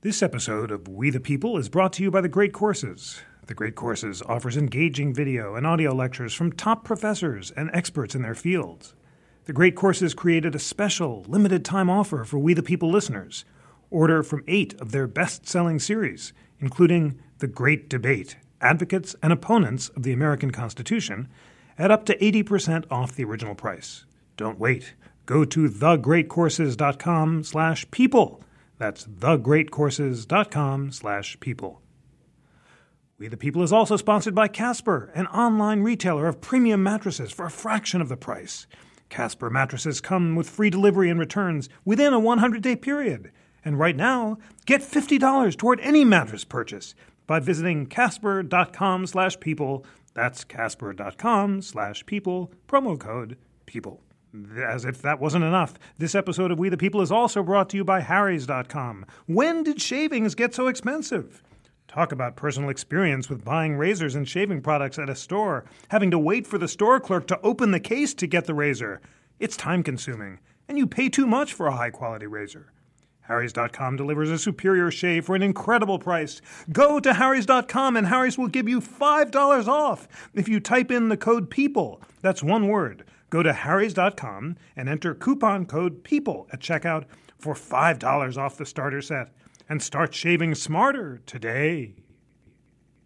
This episode of We the People is brought to you by The Great Courses. The Great Courses offers engaging video and audio lectures from top professors and experts in their fields. The Great Courses created a special, limited time offer for We the People listeners. Order from eight of their best selling series, including The Great Debate Advocates and Opponents of the American Constitution, at up to 80% off the original price. Don't wait. Go to thegreatcourses.com slash people that's thegreatcourses.com slash people. We the People is also sponsored by Casper, an online retailer of premium mattresses for a fraction of the price. Casper mattresses come with free delivery and returns within a 100-day period. And right now, get $50 toward any mattress purchase by visiting casper.com slash people. That's casper.com slash people, promo code people. As if that wasn't enough, this episode of We the People is also brought to you by Harry's.com. When did shavings get so expensive? Talk about personal experience with buying razors and shaving products at a store, having to wait for the store clerk to open the case to get the razor. It's time consuming, and you pay too much for a high quality razor. Harry's.com delivers a superior shave for an incredible price. Go to Harry's.com and Harry's will give you $5 off if you type in the code PEOPLE. That's one word. Go to harrys.com and enter coupon code PEOPLE at checkout for $5 off the starter set and start shaving smarter today.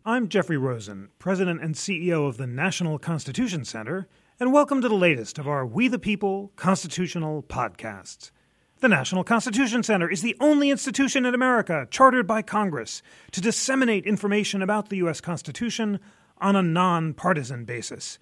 I'm Jeffrey Rosen, President and CEO of the National Constitution Center, and welcome to the latest of our We the People constitutional podcasts. The National Constitution Center is the only institution in America chartered by Congress to disseminate information about the U.S. Constitution on a nonpartisan basis.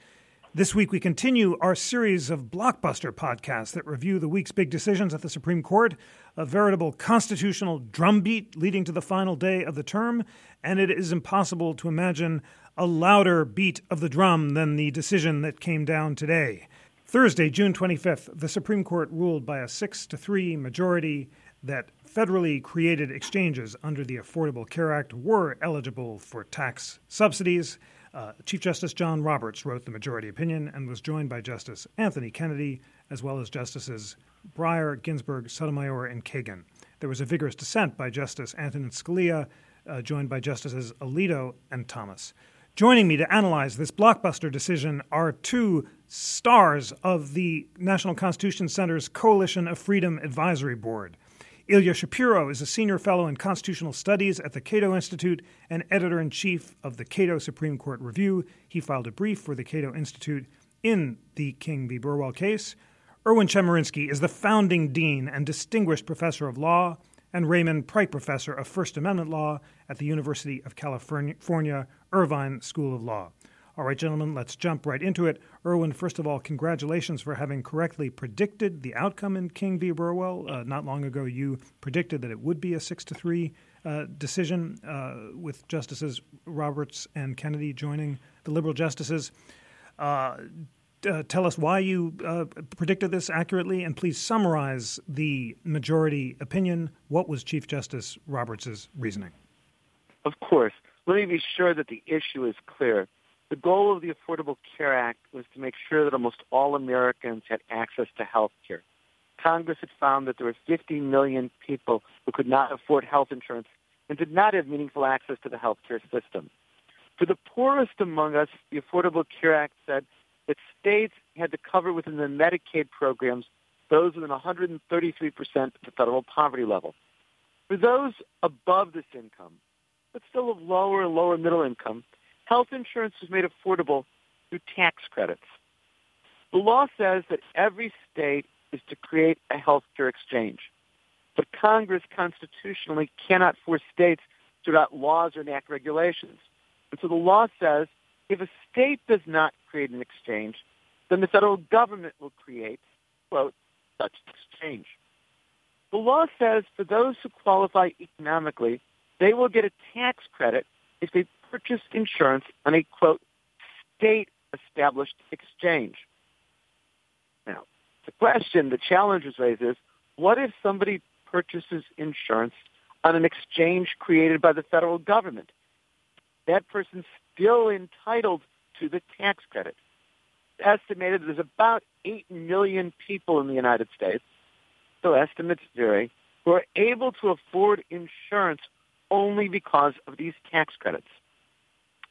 This week, we continue our series of blockbuster podcasts that review the week's big decisions at the Supreme Court, a veritable constitutional drumbeat leading to the final day of the term, and it is impossible to imagine a louder beat of the drum than the decision that came down today. Thursday, June 25th, the Supreme Court ruled by a 6 to 3 majority that federally created exchanges under the Affordable Care Act were eligible for tax subsidies. Uh, Chief Justice John Roberts wrote the majority opinion and was joined by Justice Anthony Kennedy, as well as Justices Breyer, Ginsburg, Sotomayor, and Kagan. There was a vigorous dissent by Justice Antonin Scalia, uh, joined by Justices Alito and Thomas. Joining me to analyze this blockbuster decision are two stars of the National Constitution Center's Coalition of Freedom Advisory Board. Ilya Shapiro is a senior fellow in constitutional studies at the Cato Institute and editor in chief of the Cato Supreme Court Review. He filed a brief for the Cato Institute in the King v. Burwell case. Erwin Chemerinsky is the founding dean and distinguished professor of law, and Raymond Pryke Professor of First Amendment Law at the University of California, Irvine School of Law. All right, gentlemen, let's jump right into it. Erwin, first of all, congratulations for having correctly predicted the outcome in King v. Burwell. Uh, not long ago, you predicted that it would be a six to three uh, decision uh, with Justices Roberts and Kennedy joining the liberal justices. Uh, uh, tell us why you uh, predicted this accurately, and please summarize the majority opinion. What was Chief Justice Roberts' reasoning? Of course. Let me be sure that the issue is clear. The goal of the Affordable Care Act was to make sure that almost all Americans had access to health care. Congress had found that there were 50 million people who could not afford health insurance and did not have meaningful access to the health care system. For the poorest among us, the Affordable Care Act said that states had to cover within the Medicaid programs those within 133% of the federal poverty level. For those above this income, but still of lower and lower middle income, health insurance was made affordable through tax credits. The law says that every state is to create a health care exchange. But Congress constitutionally cannot force states to adopt laws or enact regulations. And so the law says if a state does not create an exchange, then the federal government will create, quote, such exchange. The law says for those who qualify economically, they will get a tax credit if they purchased insurance on a, quote, state-established exchange. Now, the question the challengers raise is, what if somebody purchases insurance on an exchange created by the federal government? That person's still entitled to the tax credit. Estimated there's about 8 million people in the United States, so estimates vary, who are able to afford insurance only because of these tax credits.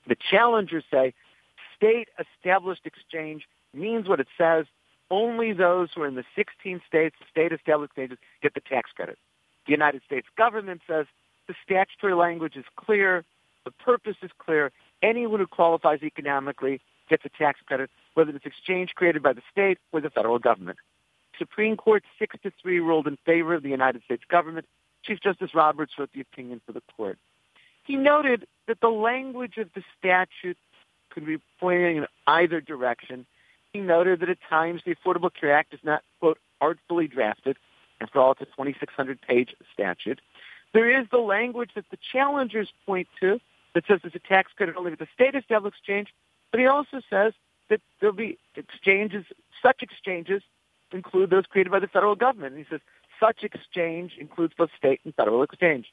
The challengers say state established exchange means what it says. Only those who are in the 16 states, state established exchanges, get the tax credit. The United States government says the statutory language is clear, the purpose is clear. Anyone who qualifies economically gets a tax credit, whether it's exchange created by the state or the federal government. Supreme Court six to three ruled in favor of the United States government. Chief Justice Roberts wrote the opinion for the court. He noted that the language of the statute could be pointing in either direction. He noted that at times the Affordable Care Act is not, quote, artfully drafted. After all, it's a 2,600 page statute. There is the language that the challengers point to that says there's a tax credit only with the state established exchange, but he also says that there'll be exchanges, such exchanges include those created by the federal government. And he says such exchange includes both state and federal exchange.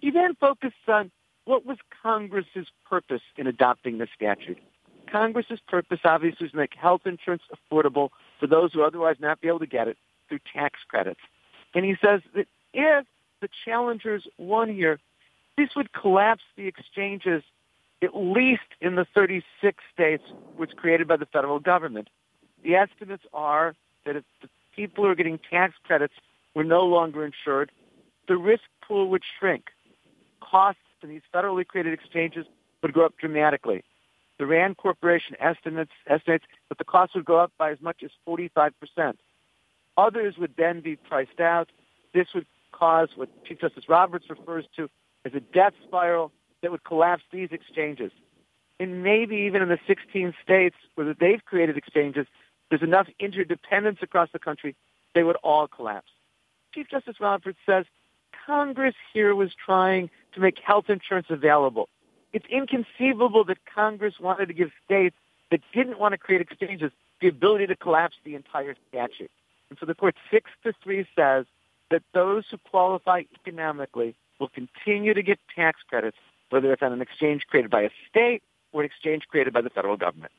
He then focused on what was Congress's purpose in adopting this statute. Congress's purpose obviously is to make health insurance affordable for those who otherwise not be able to get it through tax credits. And he says that if the challengers won here, this would collapse the exchanges at least in the 36 states which created by the federal government. The estimates are that if the people who are getting tax credits were no longer insured, the risk pool would shrink. Costs in these federally created exchanges would go up dramatically. The RAND Corporation estimates, estimates that the cost would go up by as much as 45%. Others would then be priced out. This would cause what Chief Justice Roberts refers to as a death spiral that would collapse these exchanges. And maybe even in the 16 states where they've created exchanges, there's enough interdependence across the country, they would all collapse. Chief Justice Roberts says Congress here was trying to make health insurance available. It's inconceivable that Congress wanted to give states that didn't want to create exchanges the ability to collapse the entire statute. And so the court six to three says that those who qualify economically will continue to get tax credits, whether it's on an exchange created by a state or an exchange created by the federal government.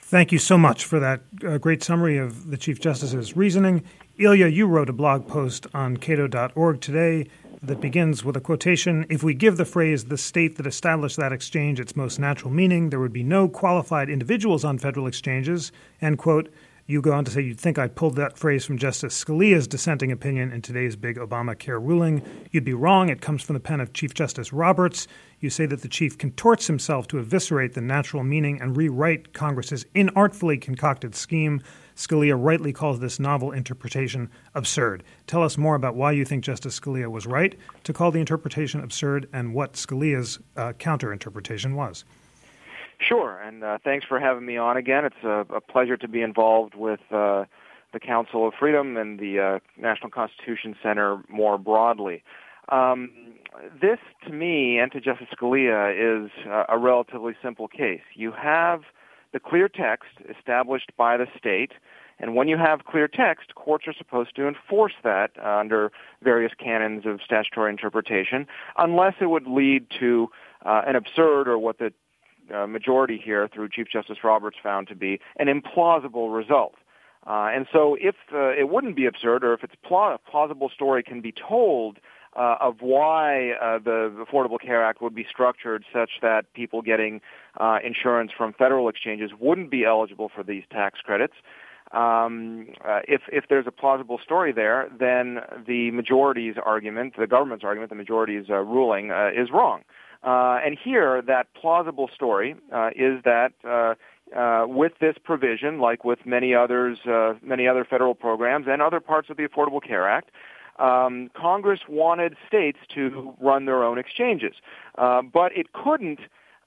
Thank you so much for that uh, great summary of the Chief Justice's reasoning. Ilya, you wrote a blog post on cato.org today that begins with a quotation If we give the phrase the state that established that exchange its most natural meaning, there would be no qualified individuals on federal exchanges. End quote. You go on to say you'd think I pulled that phrase from Justice Scalia's dissenting opinion in today's big Obamacare ruling. You'd be wrong. It comes from the pen of Chief Justice Roberts. You say that the chief contorts himself to eviscerate the natural meaning and rewrite Congress's inartfully concocted scheme. Scalia rightly calls this novel interpretation absurd. Tell us more about why you think Justice Scalia was right to call the interpretation absurd and what Scalia's uh, counter interpretation was. Sure, and uh, thanks for having me on again. It's a, a pleasure to be involved with uh, the Council of Freedom and the uh, National Constitution Center more broadly. Um, this, to me, and to Justice Scalia, is a relatively simple case. You have the clear text established by the state, and when you have clear text, courts are supposed to enforce that uh, under various canons of statutory interpretation, unless it would lead to uh, an absurd or what the uh, majority here through Chief Justice Roberts found to be an implausible result. Uh, and so if uh, it wouldn't be absurd or if it's pl- a plausible story can be told uh, of why uh, the Affordable Care Act would be structured such that people getting uh, insurance from federal exchanges wouldn't be eligible for these tax credits. Um, uh, if if there's a plausible story there, then the majority's argument, the government's argument, the majority's uh, ruling uh, is wrong. Uh, and here, that plausible story uh, is that uh, uh, with this provision, like with many others, uh, many other federal programs and other parts of the Affordable Care Act, um, Congress wanted states to run their own exchanges, uh, but it couldn't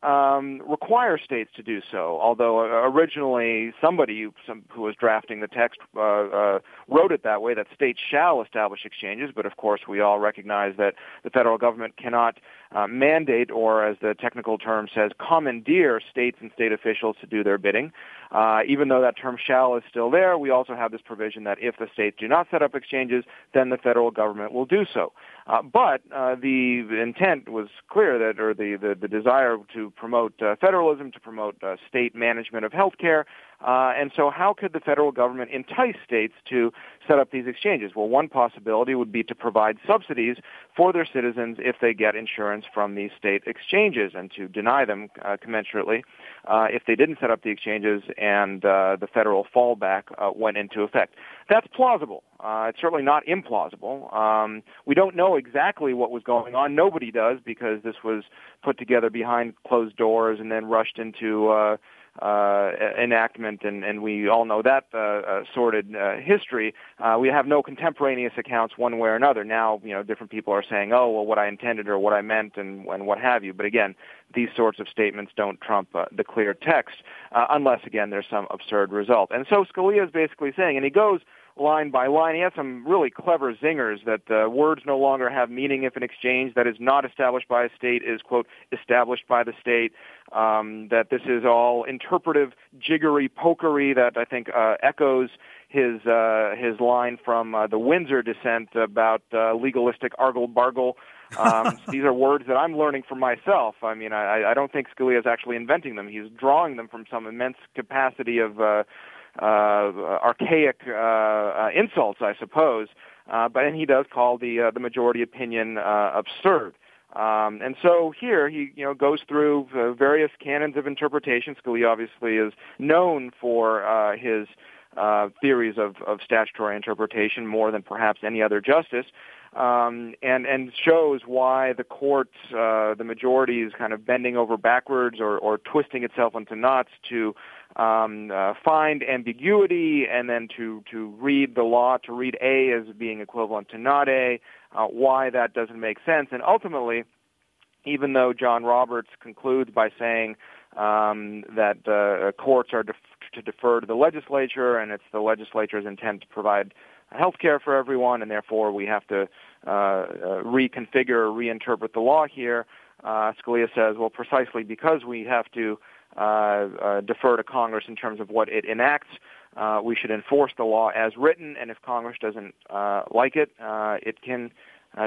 um, require states to do so. Although uh, originally somebody some, who was drafting the text uh, uh, wrote it that way that states shall establish exchanges, but of course we all recognize that the federal government cannot uh, mandate or, as the technical term says, commandeer states and state officials to do their bidding. Uh, even though that term shall is still there, we also have this provision that if the states do not set up exchanges, then the federal government will do so. Uh, but uh, the intent was clear that, or the, the, the desire to promote uh, federalism, to promote uh, state management of health care, Uh, and so how could the federal government entice states to set up these exchanges? Well, one possibility would be to provide subsidies for their citizens if they get insurance from these state exchanges and to deny them uh, commensurately uh, if they didn't set up the exchanges and uh, the federal fallback uh, went into effect. That's plausible. Uh, it's certainly not implausible. Um, we don't know exactly what was going on. Nobody does because this was put together behind closed doors and then rushed into uh, enactment, and, and we all know that uh, uh, sordid uh, history. Uh, we have no contemporaneous accounts one way or another. Now, you know, different people are saying, "Oh, well, what I intended or what I meant," and, and what have you. But again, these sorts of statements don't trump uh, the clear text, uh, unless again there's some absurd result. And so Scalia is basically saying, and he goes line by line. He has some really clever zingers that uh, words no longer have meaning if an exchange that is not established by a state is, quote, established by the state. Um, that this is all interpretive jiggery pokery that I think uh, echoes his uh, his line from uh, the Windsor dissent about uh, legalistic argle bargle. Um, these are words that I'm learning for myself. I mean, I, I don't think Scalia is actually inventing them. He's drawing them from some immense capacity of uh, uh, archaic uh, uh, insults, I suppose. Uh, but and he does call the uh, the majority opinion uh, absurd. Um, and so here he you know goes through uh, various canons of interpretation. Scalia obviously is known for uh, his uh, theories of, of statutory interpretation more than perhaps any other justice um, and and shows why the court, uh, the majority, is kind of bending over backwards or, or twisting itself into knots to um, uh, find ambiguity and then to to read the law to read A as being equivalent to not A. Uh, why that doesn't make sense, and ultimately, even though John Roberts concludes by saying um, that uh, courts are def- to defer to the legislature, and it's the legislature's intent to provide health care for everyone, and therefore we have to uh, uh, reconfigure or reinterpret the law here. Uh, Scalia says, well, precisely because we have to uh, uh, defer to Congress in terms of what it enacts, uh, we should enforce the law as written, and if Congress doesn't uh, like it, uh, it can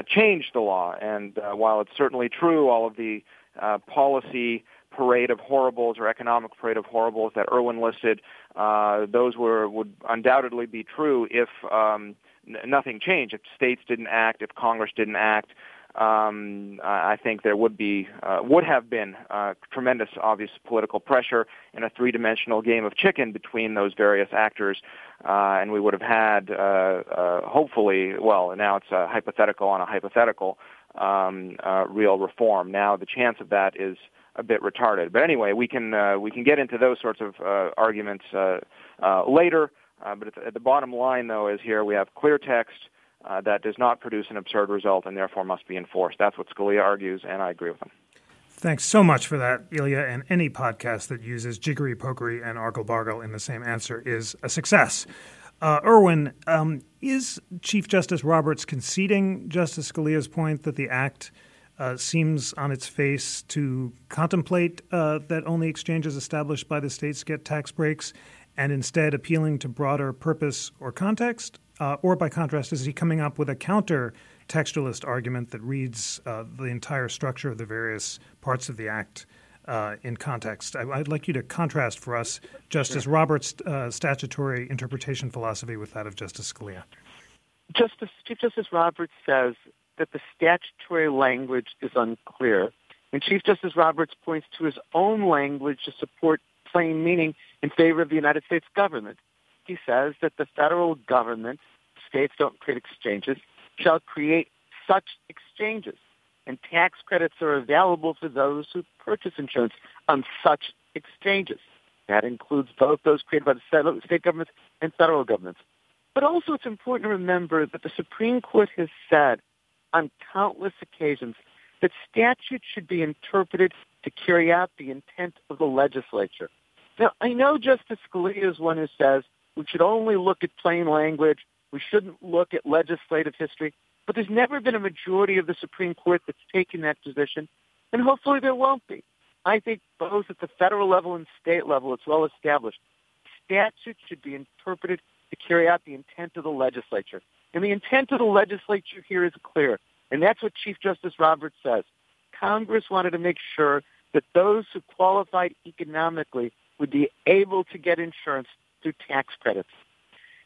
change the law. And while it's certainly true, all of the uh, policy parade of horribles or economic parade of horribles that Erwin listed, uh, those were would undoubtedly be true if um, n- nothing changed. If states didn't act, if Congress didn't act, um, I think there would be uh, would have been uh, tremendous, obvious political pressure in a three-dimensional game of chicken between those various actors, uh, and we would have had, uh, uh, hopefully, well, now it's a hypothetical on a hypothetical, um, uh, real reform. Now the chance of that is a bit retarded. But anyway, we can uh, we can get into those sorts of uh, arguments uh, uh, later. Uh, but at the bottom line, though, is here we have clear text uh, that does not produce an absurd result and therefore must be enforced. That's what Scalia argues, and I agree with him. Thanks so much for that, Ilya. And any podcast that uses jiggery pokery and argle bargle in the same answer is a success. Erwin, um, is Chief Justice Roberts conceding Justice Scalia's point that the act uh, seems on its face to contemplate uh, that only exchanges established by the states get tax breaks and instead appealing to broader purpose or context? Uh, or by contrast, is he coming up with a counter textualist argument that reads uh, the entire structure of the various parts of the Act uh, in context? I, would like you to contrast for us Justice Roberts' uh, statutory interpretation philosophy with that of Justice Scalia. Justice Chief Justice Roberts says that the statutory language is unclear, and Chief Justice Roberts points to his own language to support plain meaning in favor of the United States government. He says that the federal government, states don't create exchanges, shall create such exchanges, and tax credits are available for those who purchase insurance on such exchanges. That includes both those created by the state governments and federal governments. But also it's important to remember that the Supreme Court has said on countless occasions that statutes should be interpreted to carry out the intent of the legislature. Now, I know Justice Scalia is one who says we should only look at plain language, we shouldn't look at legislative history, but there's never been a majority of the Supreme Court that's taken that position, and hopefully there won't be. I think both at the federal level and state level, it's well established. Statutes should be interpreted to carry out the intent of the legislature. And the intent of the legislature here is clear. And that's what Chief Justice Roberts says. Congress wanted to make sure that those who qualified economically would be able to get insurance through tax credits.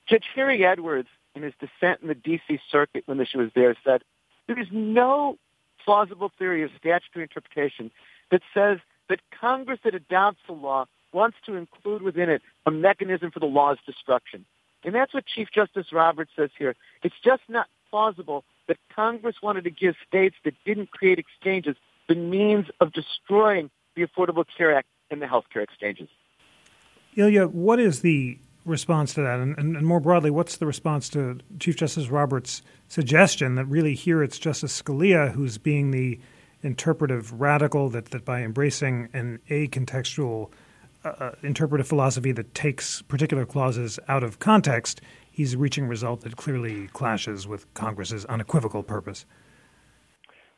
Judge Harry Edwards, in his dissent in the D.C. Circuit when issue was there, said there is no plausible theory of statutory interpretation that says that Congress that adopts a law wants to include within it a mechanism for the law's destruction. And that's what Chief Justice Roberts says here. It's just not plausible that Congress wanted to give states that didn't create exchanges the means of destroying the Affordable Care Act and the health care exchanges. Ilya, what is the response to that? And, and, and, more broadly, what's the response to Chief Justice Roberts' suggestion that really here it's Justice Scalia who's being the interpretive radical, that, that by embracing an acontextual uh, uh, interpretive philosophy that takes particular clauses out of context, he's reaching a result that clearly clashes with Congress's unequivocal purpose.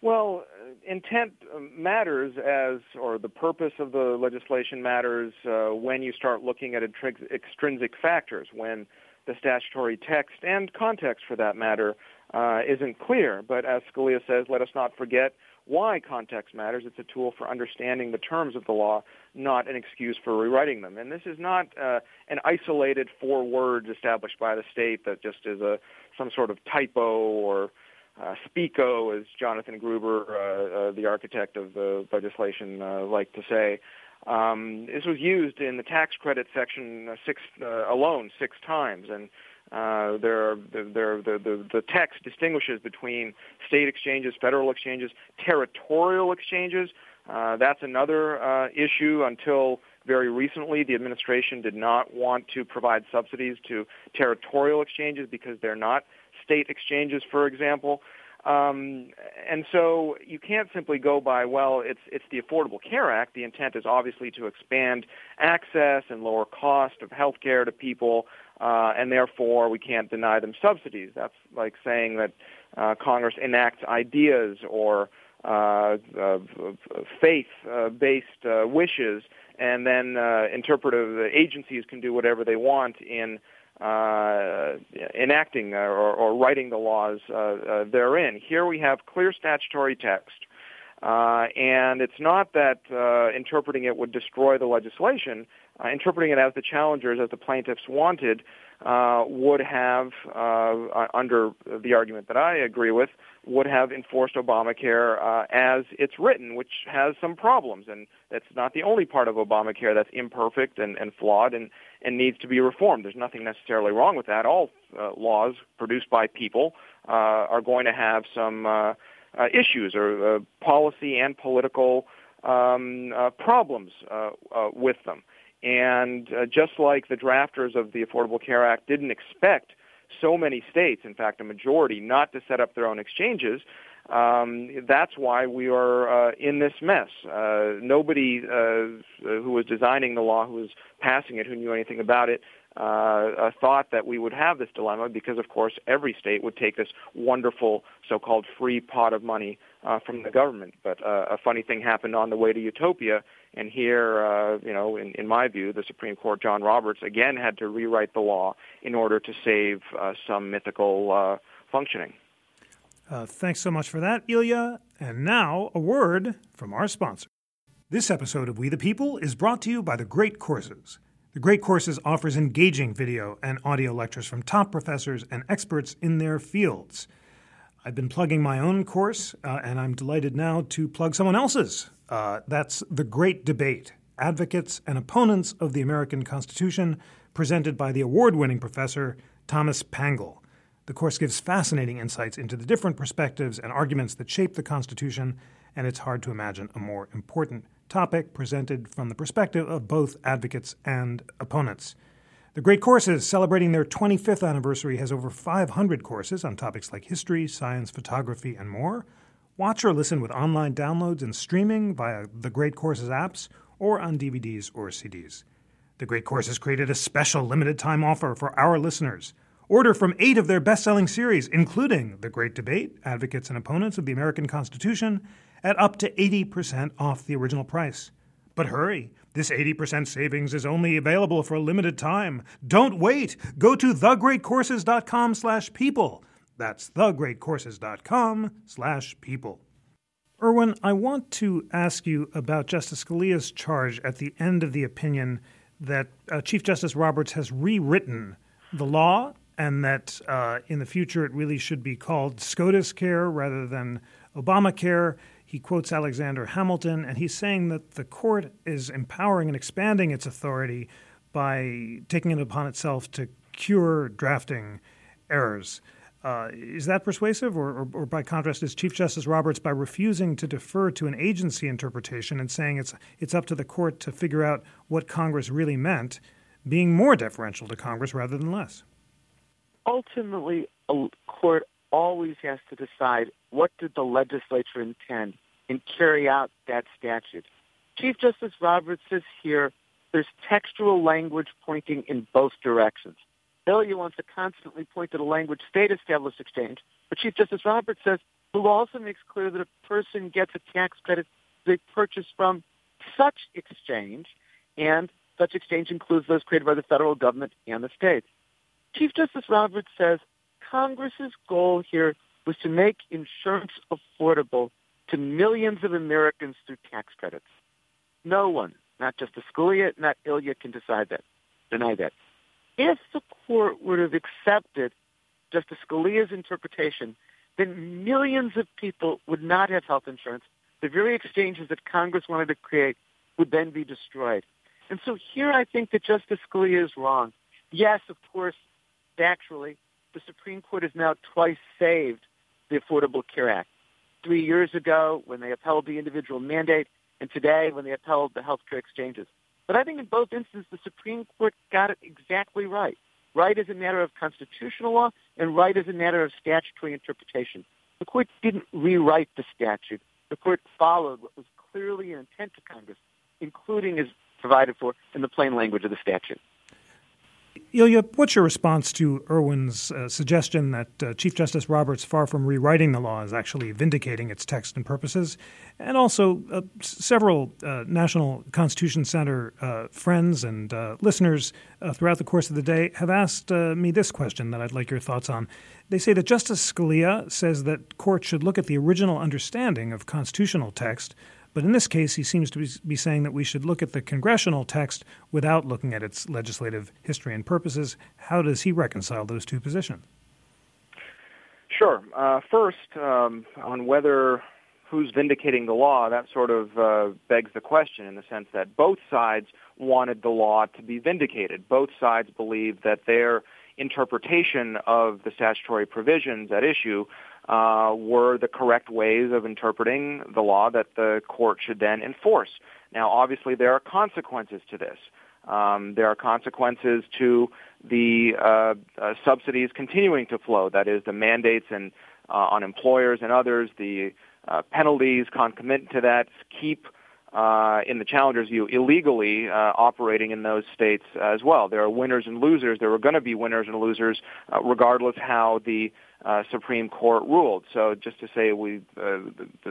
Well, intent matters as, or the purpose of the legislation matters uh, when you start looking at extrinsic factors, when the statutory text and context, for that matter, uh, isn't clear. But as Scalia says, let us not forget why context matters. It's a tool for understanding the terms of the law, not an excuse for rewriting them. And this is not uh, an isolated four words established by the state that just is a some sort of typo or uh, Speako, as Jonathan Gruber, uh, uh, the architect of the legislation, uh, liked to say. Um, this was used in the tax credit section uh, six uh, alone six times, and uh, there, there, the, the, the text distinguishes between state exchanges, federal exchanges, territorial exchanges. Uh, that's another uh, issue. Until very recently, the administration did not want to provide subsidies to territorial exchanges because they're not state exchanges, for example. Um, and so you can't simply go by, well, it's, it's the Affordable Care Act. The intent is obviously to expand access and lower cost of health care to people, uh, and therefore we can't deny them subsidies. That's like saying that uh, Congress enacts ideas or uh, uh, faith-based uh, wishes, and then uh, interpretive agencies can do whatever they want in uh, enacting or, or, writing the laws uh, uh, therein. Here we have clear statutory text, uh, and it's not that uh, interpreting it would destroy the legislation. Uh, interpreting it as the challengers, as the plaintiffs wanted, would have, under the argument that I agree with, would have enforced Obamacare uh, as it's written, which has some problems, and that's not the only part of Obamacare that's imperfect and, and flawed and, and needs to be reformed. There's nothing necessarily wrong with that. All uh, laws produced by people uh, are going to have some uh, uh, issues or uh, policy and political um, uh, problems uh, uh, with them. And uh, just like the drafters of the Affordable Care Act didn't expect so many states, in fact, a majority, not to set up their own exchanges. Um, that's why we are uh, in this mess. Uh, nobody uh, who was designing the law, who was passing it, who knew anything about it, uh, uh, thought that we would have this dilemma because, of course, every state would take this wonderful so-called free pot of money uh, from the government. But uh, a funny thing happened on the way to utopia, and here, uh, you know, in, in my view, the Supreme Court, John Roberts, again had to rewrite the law in order to save uh, some mythical uh, functioning. Uh, thanks so much for that, Ilya. And now, a word from our sponsor. This episode of We the People is brought to you by The Great Courses. The Great Courses offers engaging video and audio lectures from top professors and experts in their fields. I've been plugging my own course, uh, and I'm delighted now to plug someone else's. Uh, that's The Great Debate Advocates and Opponents of the American Constitution, presented by the award winning professor Thomas Pangle. The course gives fascinating insights into the different perspectives and arguments that shape the Constitution, and it's hard to imagine a more important topic presented from the perspective of both advocates and opponents. The Great Courses, celebrating their 25th anniversary, has over 500 courses on topics like history, science, photography, and more. Watch or listen with online downloads and streaming via the Great Courses apps or on DVDs or CDs. The Great Courses created a special limited time offer for our listeners. Order from eight of their best selling series, including The Great Debate Advocates and Opponents of the American Constitution, at up to 80% off the original price. But hurry, this 80% savings is only available for a limited time. Don't wait. Go to thegreatcourses.com slash people. That's thegreatcourses.com slash people. Erwin, I want to ask you about Justice Scalia's charge at the end of the opinion that uh, Chief Justice Roberts has rewritten the law and that uh, in the future it really should be called SCOTUS care rather than Obamacare. He quotes Alexander Hamilton, and he's saying that the court is empowering and expanding its authority by taking it upon itself to cure drafting errors. Uh, is that persuasive, or, or, or, by contrast, is Chief Justice Roberts, by refusing to defer to an agency interpretation and saying it's it's up to the court to figure out what Congress really meant, being more deferential to Congress rather than less? ultimately a court always has to decide what did the legislature intend and carry out that statute. Chief Justice Roberts says here there's textual language pointing in both directions. Ilya wants to constantly point to the language state-established exchange, but Chief Justice Roberts says the law also makes clear that a person gets a tax credit they purchase from such exchange, and such exchange includes those created by the federal government and the states. Chief Justice Roberts says Congress's goal here was to make insurance affordable to millions of Americans through tax credits. No one, not Justice Scalia, not Ilya, can decide that, deny that. If the court would have accepted Justice Scalia's interpretation, then millions of people would not have health insurance. The very exchanges that Congress wanted to create would then be destroyed. And so here I think that Justice Scalia is wrong. Yes, of course, Actually, the Supreme Court has now twice saved the Affordable Care Act. Three years ago when they upheld the individual mandate, and today when they upheld the health care exchanges. But I think in both instances, the Supreme Court got it exactly right. Right as a matter of constitutional law, and right as a matter of statutory interpretation. The court didn't rewrite the statute. The court followed what was clearly an intent to Congress, including as provided for in the plain language of the statute. Ilya, what's your response to Erwin's uh, suggestion that uh, Chief Justice Roberts, far from rewriting the law, is actually vindicating its text and purposes? And also, uh, several uh, National Constitution Center uh, friends and uh, listeners throughout the course of the day have asked me this question that I'd like your thoughts on. They say that Justice Scalia says that courts should look at the original understanding of constitutional text but in this case, he seems to be saying that we should look at the congressional text without looking at its legislative history and purposes. How does he reconcile those two positions? Sure. Uh, first, um, on whether who's vindicating the law, that sort of uh, begs the question in the sense that both sides wanted the law to be vindicated. Both sides believed that their interpretation of the statutory provisions at issue uh, were the correct ways of interpreting the law that the court should then enforce. Now, obviously, there are consequences to this. Um, there are consequences to the uh, uh, subsidies continuing to flow. That is, the mandates and uh, on employers and others, the uh, penalties concomitant to that keep uh, in the challengers view illegally uh, operating in those states as well. There are winners and losers. There are going to be winners and losers uh, regardless how the uh, Supreme Court ruled. So just to say we, uh,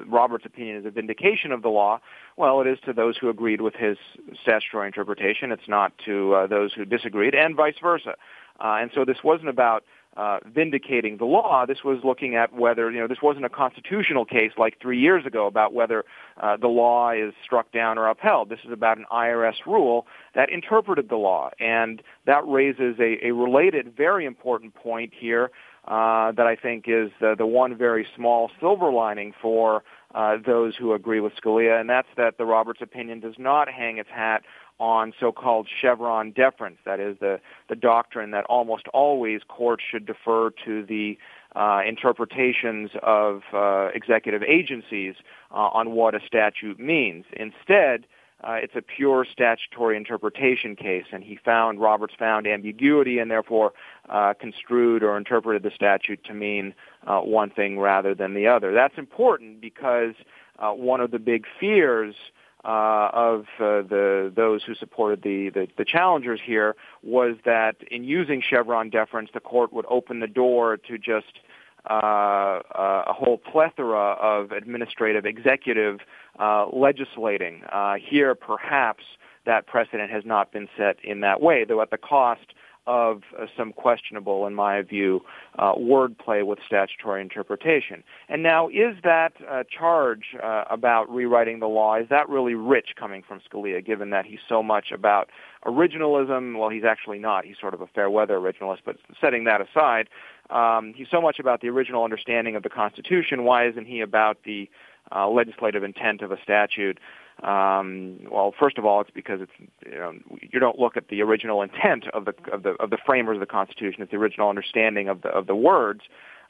Roberts' opinion is a vindication of the law, well, it is to those who agreed with his statutory interpretation. It's not to uh, those who disagreed, and vice versa. Uh, and so this wasn't about uh, vindicating the law. This was looking at whether, you know, this wasn't a constitutional case like three years ago about whether uh, the law is struck down or upheld. This is about an IRS rule that interpreted the law. And that raises a, a related, very important point here uh, that I think is the, the one very small silver lining for uh, those who agree with Scalia, and that's that the Roberts opinion does not hang its hat on so-called Chevron deference. That is the, the doctrine that almost always courts should defer to the uh, interpretations of uh, executive agencies uh, on what a statute means. Instead, uh, it's a pure statutory interpretation case, and he found Roberts found ambiguity and therefore uh, construed or interpreted the statute to mean uh, one thing rather than the other. That's important because one of the big fears uh, of uh, the those who supported the, the, the challengers here was that in using Chevron deference, the court would open the door to just uh, uh, a whole plethora of administrative, executive uh, legislating. Uh, here, perhaps that precedent has not been set in that way, though at the cost of uh, some questionable, in my view, uh, wordplay with statutory interpretation. And now, is that uh, charge uh, about rewriting the law, is that really rich coming from Scalia, given that he's so much about originalism? Well, he's actually not. He's sort of a fair weather originalist, but setting that aside, um, he's so much about the original understanding of the Constitution. Why isn't he about the uh, legislative intent of a statute? Um, well, first of all, it's because it's you, know, you don't look at the original intent of the of the of the framers of the Constitution. It's the original understanding of the of the words,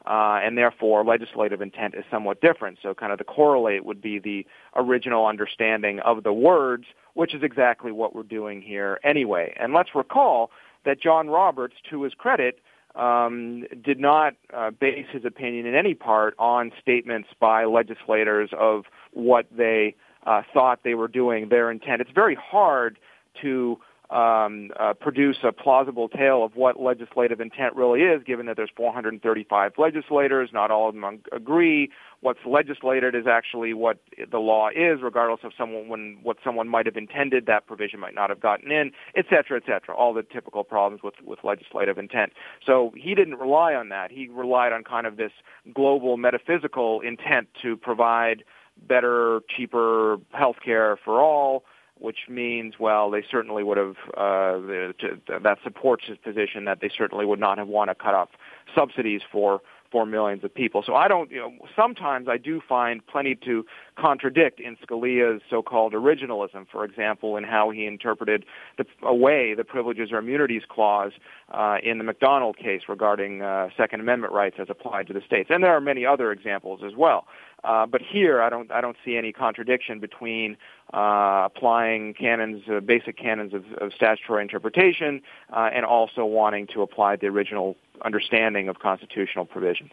uh, and therefore legislative intent is somewhat different. So, kind of the correlate would be the original understanding of the words, which is exactly what we're doing here anyway. And let's recall that John Roberts, to his credit, um, did not uh, base his opinion in any part on statements by legislators of what they uh, thought they were doing, their intent. It's very hard to um, uh, produce a plausible tale of what legislative intent really is, given that there's 435 legislators, not all of them agree. What's legislated is actually what the law is, regardless of someone when what someone might have intended. That provision might not have gotten in, et cetera, et cetera. All the typical problems with with legislative intent. So he didn't rely on that. He relied on kind of this global metaphysical intent to provide better, cheaper health care for all, which means, well, they certainly would have, uh, to, that supports his position that they certainly would not have want to cut off subsidies for for millions of people. So I don't, you know, sometimes I do find plenty to contradict in Scalia's so-called originalism, for example, in how he interpreted the, away the privileges or immunities clause uh, in the McDonald case regarding uh, Second Amendment rights as applied to the states. And there are many other examples as well. Uh, but here, I don't, I don't see any contradiction between uh, applying canons, uh, basic canons of, of statutory interpretation, uh, and also wanting to apply the original understanding of constitutional provisions.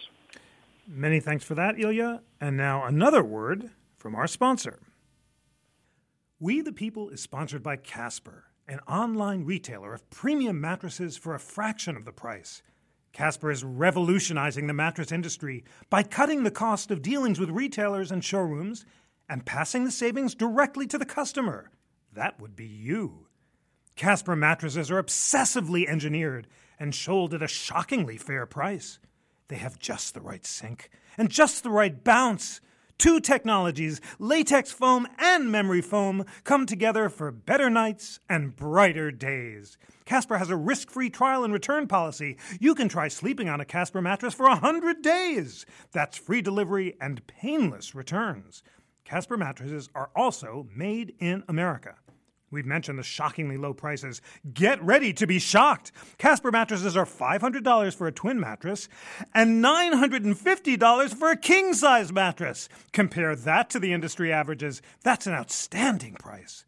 Many thanks for that, Ilya. And now another word from our sponsor. We the People is sponsored by Casper, an online retailer of premium mattresses for a fraction of the price. Casper is revolutionizing the mattress industry by cutting the cost of dealings with retailers and showrooms and passing the savings directly to the customer. That would be you. Casper mattresses are obsessively engineered and sold at a shockingly fair price. They have just the right sink and just the right bounce. Two technologies, latex foam and memory foam, come together for better nights and brighter days. Casper has a risk free trial and return policy. You can try sleeping on a Casper mattress for 100 days. That's free delivery and painless returns. Casper mattresses are also made in America. We've mentioned the shockingly low prices. Get ready to be shocked. Casper mattresses are $500 for a twin mattress and $950 for a king size mattress. Compare that to the industry averages. That's an outstanding price.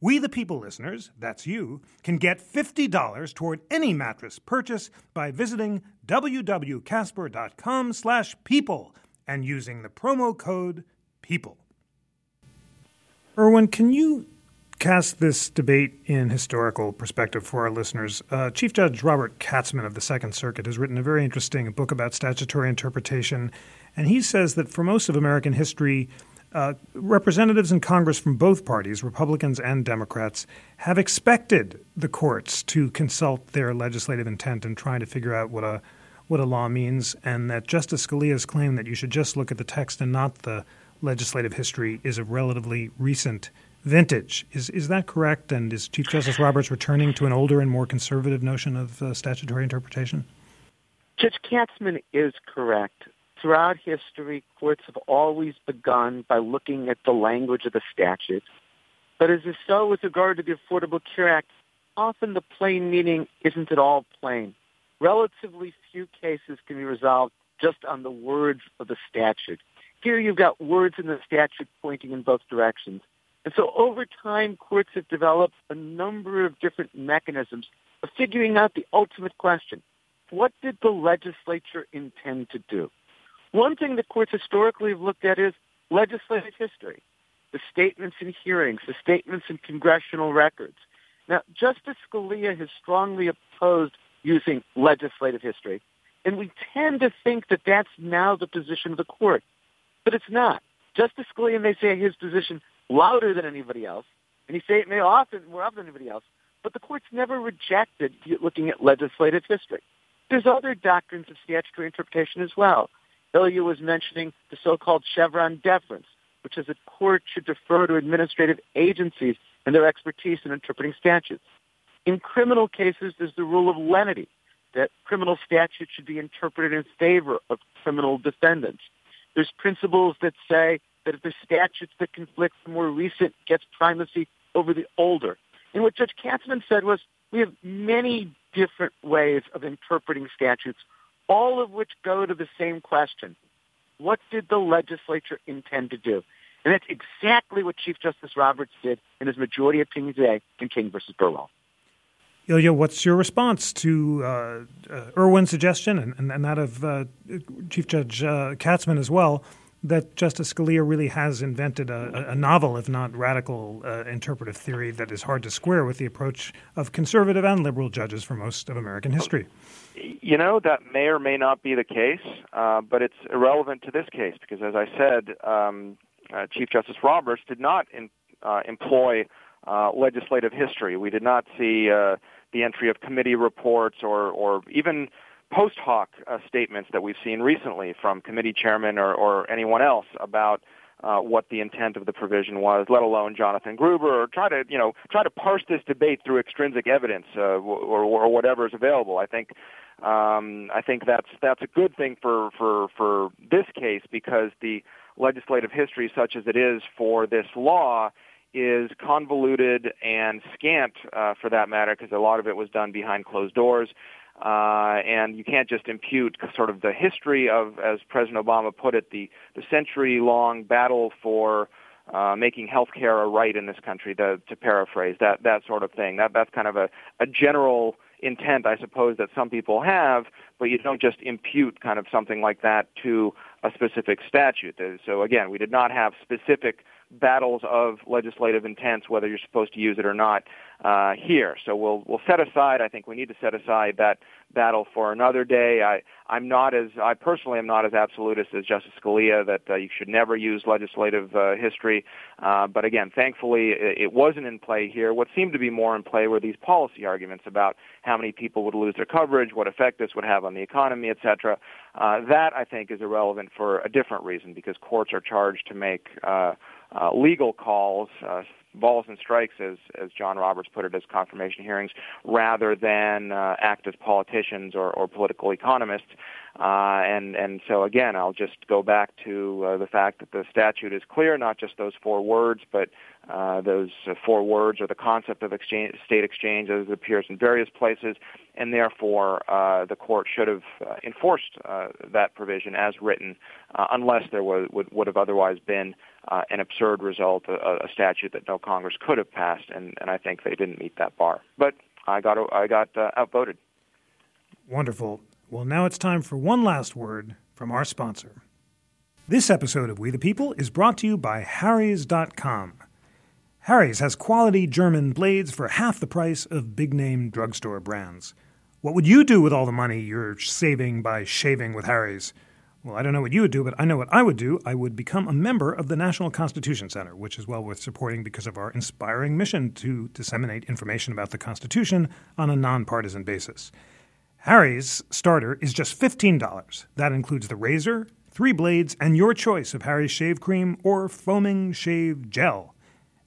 We the People listeners, that's you, can get $50 toward any mattress purchase by visiting www.casper.com slash people and using the promo code PEOPLE. Erwin, can you cast this debate in historical perspective for our listeners? Uh, Chief Judge Robert Katzmann of the Second Circuit has written a very interesting book about statutory interpretation, and he says that for most of American history, uh, representatives in Congress from both parties, Republicans and Democrats, have expected the courts to consult their legislative intent in trying to figure out what a what a law means, and that Justice Scalia's claim that you should just look at the text and not the legislative history is a relatively recent vintage. Is is that correct? And is Chief Justice Roberts returning to an older and more conservative notion of uh, statutory interpretation? Judge Katzmann is correct throughout history, courts have always begun by looking at the language of the statute. But as is so with regard to the Affordable Care Act, often the plain meaning isn't at all plain. Relatively few cases can be resolved just on the words of the statute. Here you've got words in the statute pointing in both directions. And so over time, courts have developed a number of different mechanisms of figuring out the ultimate question. What did the legislature intend to do? One thing the courts historically have looked at is legislative history, the statements in hearings, the statements in congressional records. Now, Justice Scalia has strongly opposed using legislative history, and we tend to think that that's now the position of the court, but it's not. Justice Scalia may say his position louder than anybody else, and he say it may often more often than anybody else, but the courts never rejected looking at legislative history. There's other doctrines of statutory interpretation as well. Ilya was mentioning the so-called Chevron deference, which is that courts should defer to administrative agencies and their expertise in interpreting statutes. In criminal cases, there's the rule of lenity, that criminal statutes should be interpreted in favor of criminal defendants. There's principles that say that if the statutes that conflict, the more recent gets primacy over the older. And what Judge Katzmann said was, we have many different ways of interpreting statutes, all of which go to the same question. What did the legislature intend to do? And that's exactly what Chief Justice Roberts did in his majority opinion today in King versus Burwell. Ilya, what's your response to uh, uh, Erwin's suggestion and, and, and that of uh, Chief Judge uh, Katzmann as well that Justice Scalia really has invented a, a novel, if not radical, uh, interpretive theory that is hard to square with the approach of conservative and liberal judges for most of American history? You know, that may or may not be the case, uh, but it's irrelevant to this case because, as I said, um, Chief Justice Roberts did not in, employ legislative history. We did not see the entry of committee reports or, or even post hoc uh, statements that we've seen recently from committee chairmen or, or anyone else about uh, what the intent of the provision was, let alone Jonathan Gruber, or try to you know try to parse this debate through extrinsic evidence uh, or, or whatever is available. I think um, I think that's that's a good thing for for for this case because the legislative history, such as it is for this law, is convoluted and scant uh, for that matter, because a lot of it was done behind closed doors. Uh, and you can't just impute sort of the history of, as President Obama put it, the, the century-long battle for uh, making healthcare a right in this country, to, to paraphrase that that sort of thing. That that's kind of a, a general intent, I suppose, that some people have, but you don't just impute kind of something like that to a specific statute. So again, we did not have specific battles of legislative intents, whether you're supposed to use it or not, uh, here. So we'll we'll set aside. I think we need to set aside that battle for another day. I I'm not as I personally am not as absolutist as Justice Scalia that uh, you should never use legislative uh, history. Uh, but again, thankfully, it, it wasn't in play here. What seemed to be more in play were these policy arguments about how many people would lose their coverage, what effect this would have on the economy, etc. Uh, that I think is irrelevant for a different reason because courts are charged to make uh, uh, legal calls, uh, balls and strikes, as as John Roberts put it, as confirmation hearings, rather than uh, act as politicians or, or political economists. Uh, and and so again, I'll just go back to uh, the fact that the statute is clear, not just those four words, but uh, those four words or the concept of exchange, state exchange as it appears in various places, and therefore uh, the court should have uh, enforced uh, that provision as written, uh, unless there was, would, would have otherwise been an absurd result, a, a, statute that no Congress could have passed, and, and I think they didn't meet that bar. But I got I got outvoted. Wonderful. Well, now it's time for one last word from our sponsor. This episode of We the People is brought to you by Harry's.com. Harry's has quality German blades for half the price of big name drugstore brands. What would you do with all the money you're saving by shaving with Harry's? Well, I don't know what you would do, but I know what I would do. I would become a member of the National Constitution Center, which is well worth supporting because of our inspiring mission to disseminate information about the Constitution on a nonpartisan basis. Harry's starter is just $15. That includes the razor, three blades, and your choice of Harry's shave cream or foaming shave gel.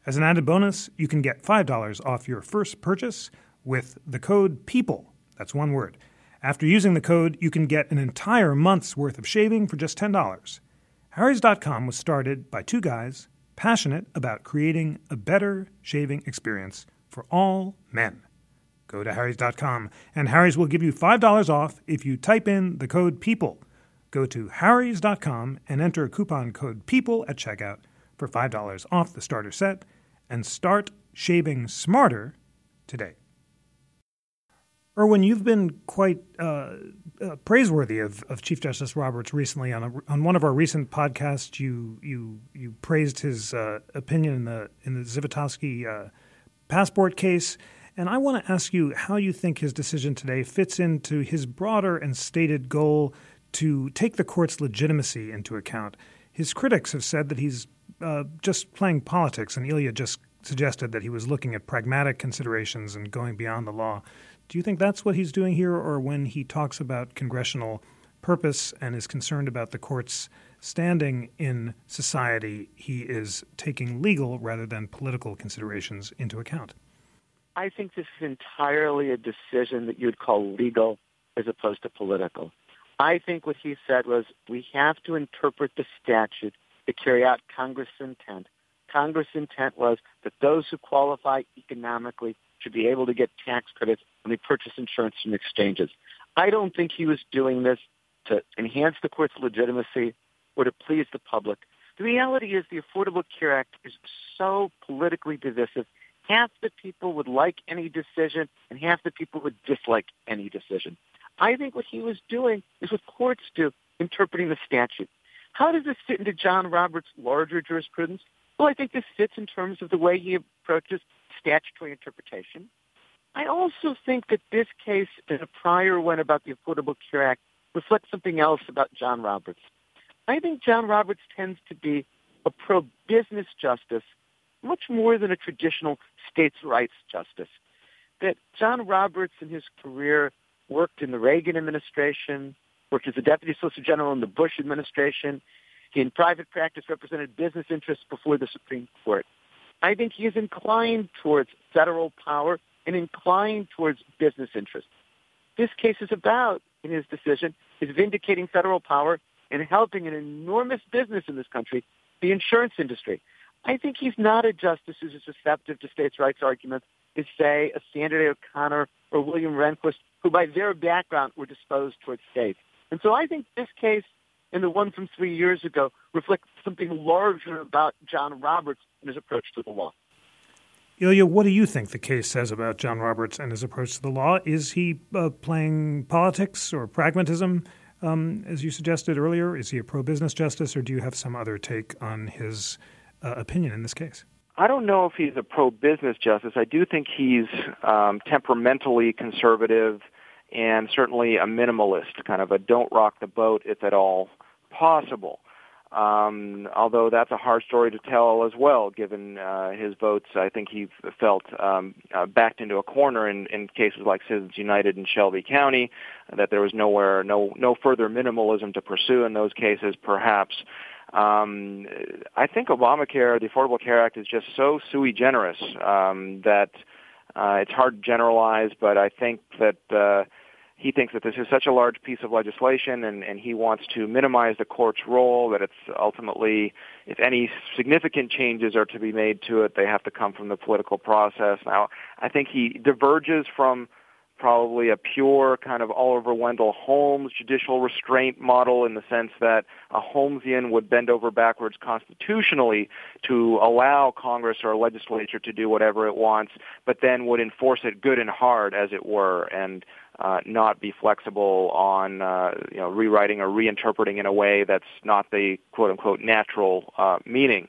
As an added bonus, you can get $5 off your first purchase with the code PEOPLE. That's one word. After using the code, you can get an entire month's worth of shaving for just $10. Harry's.com was started by two guys passionate about creating a better shaving experience for all men. Go to Harry's.com and Harry's will give you $5 off if you type in the code PEOPLE. Go to Harry's.com and enter coupon code PEOPLE at checkout for $5 off the starter set and start shaving smarter today. Erwin, you've been quite uh, uh, praiseworthy of, of, Chief Justice Roberts recently. On a, on one of our recent podcasts, you you you praised his uh, opinion in the in the Zivotofsky uh, passport case, and I want to ask you how you think his decision today fits into his broader and stated goal to take the court's legitimacy into account. His critics have said that he's uh, just playing politics, and Ilya just suggested that he was looking at pragmatic considerations and going beyond the law. Do you think that's what he's doing here, or when he talks about congressional purpose and is concerned about the court's standing in society, he is taking legal rather than political considerations into account? I think this is entirely a decision that you'd call legal as opposed to political. I think what he said was we have to interpret the statute to carry out Congress' intent. Congress' intent was that those who qualify economically should be able to get tax credits when they purchase insurance from exchanges. I don't think he was doing this to enhance the court's legitimacy or to please the public. The reality is the Affordable Care Act is so politically divisive. Half the people would like any decision and half the people would dislike any decision. I think what he was doing is what courts do, interpreting the statute. How does this fit into John Roberts' larger jurisprudence? Well, I think this fits in terms of the way he approaches statutory interpretation. I also think that this case and a prior one about the Affordable Care Act reflects something else about John Roberts. I think John Roberts tends to be a pro-business justice much more than a traditional states' rights justice. That John Roberts in his career worked in the Reagan administration, worked as a deputy solicitor general in the Bush administration. He in private practice represented business interests before the Supreme Court. I think he is inclined towards federal power and inclined towards business interests. This case is about, in his decision, is vindicating federal power and helping an enormous business in this country, the insurance industry. I think he's not a justice who's as receptive to states' rights arguments as, say, a Sandra Day O'Connor or William Rehnquist, who by their background were disposed towards states. And so I think this case and the one from three years ago reflect something larger about John Roberts and his approach to the law. Ilya, what do you think the case says about John Roberts and his approach to the law? Is he uh, playing politics or pragmatism, um, as you suggested earlier? Is he a pro business justice, or do you have some other take on his uh, opinion in this case? I don't know if he's a pro business justice. I do think he's um, temperamentally conservative and certainly a minimalist, kind of a don't rock the boat if at all possible. Um, although that's a hard story to tell as well, given uh, his votes. I think he felt um, uh, backed into a corner in, in cases like Citizens United and Shelby County, that there was nowhere, no, no further minimalism to pursue in those cases, perhaps. Um, I think Obamacare, the Affordable Care Act, is just so sui generis um, that uh, it's hard to generalize. But I think that uh, he thinks that this is such a large piece of legislation, and, and he wants to minimize the court's role. That it's ultimately, if any significant changes are to be made to it, they have to come from the political process. Now, I think he diverges from probably a pure kind of Oliver Wendell Holmes judicial restraint model in the sense that a Holmesian would bend over backwards constitutionally to allow Congress or a legislature to do whatever it wants, but then would enforce it good and hard, as it were, and uh, not be flexible on uh, you know rewriting or reinterpreting in a way that's not the quote unquote natural uh, meaning.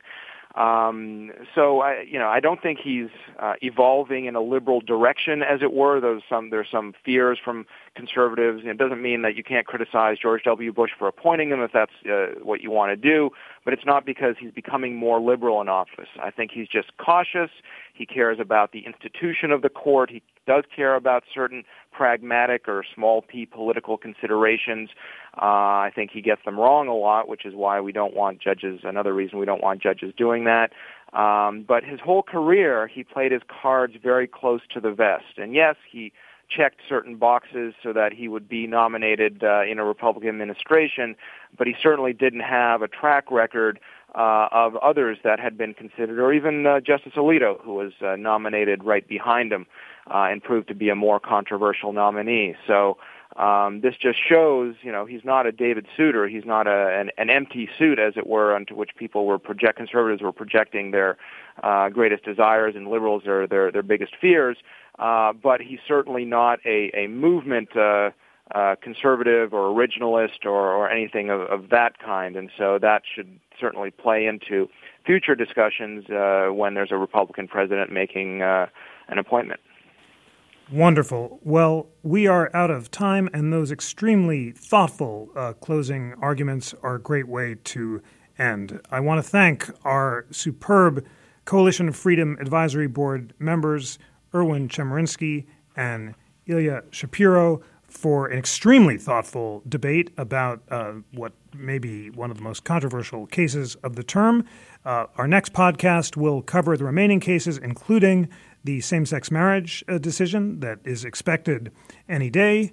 Um, so I, you know, I don't think he's uh, evolving in a liberal direction, as it were. There's some there's some fears from conservatives. It doesn't mean that you can't criticize George W. Bush for appointing him if that's uh, what you want to do, but it's not because he's becoming more liberal in office. I think he's just cautious. He cares about the institution of the court. He does care about certain pragmatic or small p political considerations. Uh, I think he gets them wrong a lot, which is why we don't want judges. Another reason we don't want judges doing that. Um, but his whole career, he played his cards very close to the vest. And yes, he checked certain boxes so that he would be nominated uh, in a Republican administration, but he certainly didn't have a track record uh, of others that had been considered, or even uh, Justice Alito, who was uh, nominated right behind him uh, and proved to be a more controversial nominee. So um, this just shows, you know, he's not a David Souter. He's not a, an, an empty suit, as it were, onto which people were project conservatives were projecting their uh, greatest desires and liberals their their, their biggest fears. Uh, but he's certainly not a, a movement. Uh, uh, conservative or originalist or, or anything of, of that kind, and so that should certainly play into future discussions uh, when there's a Republican president making uh, an appointment. Wonderful. Well, we are out of time, and those extremely thoughtful uh, closing arguments are a great way to end. I want to thank our superb Coalition of Freedom Advisory Board members Erwin Chemerinsky and Ilya Shapiro for an extremely thoughtful debate about uh, what may be one of the most controversial cases of the term. Uh, our next podcast will cover the remaining cases, including the same sex marriage uh, decision that is expected any day.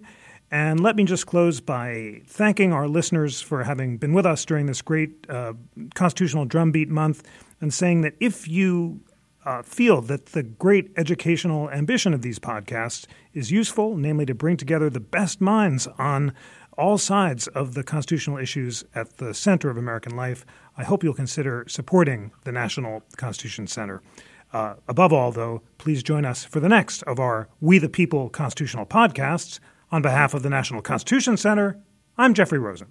And let me just close by thanking our listeners for having been with us during this great uh, constitutional drumbeat month and saying that if you uh, feel that the great educational ambition of these podcasts is useful, namely to bring together the best minds on all sides of the constitutional issues at the center of American life, I hope you'll consider supporting the National Constitution Center. Uh, above all, though, please join us for the next of our We the People constitutional podcasts. On behalf of the National Constitution Center, I'm Jeffrey Rosen.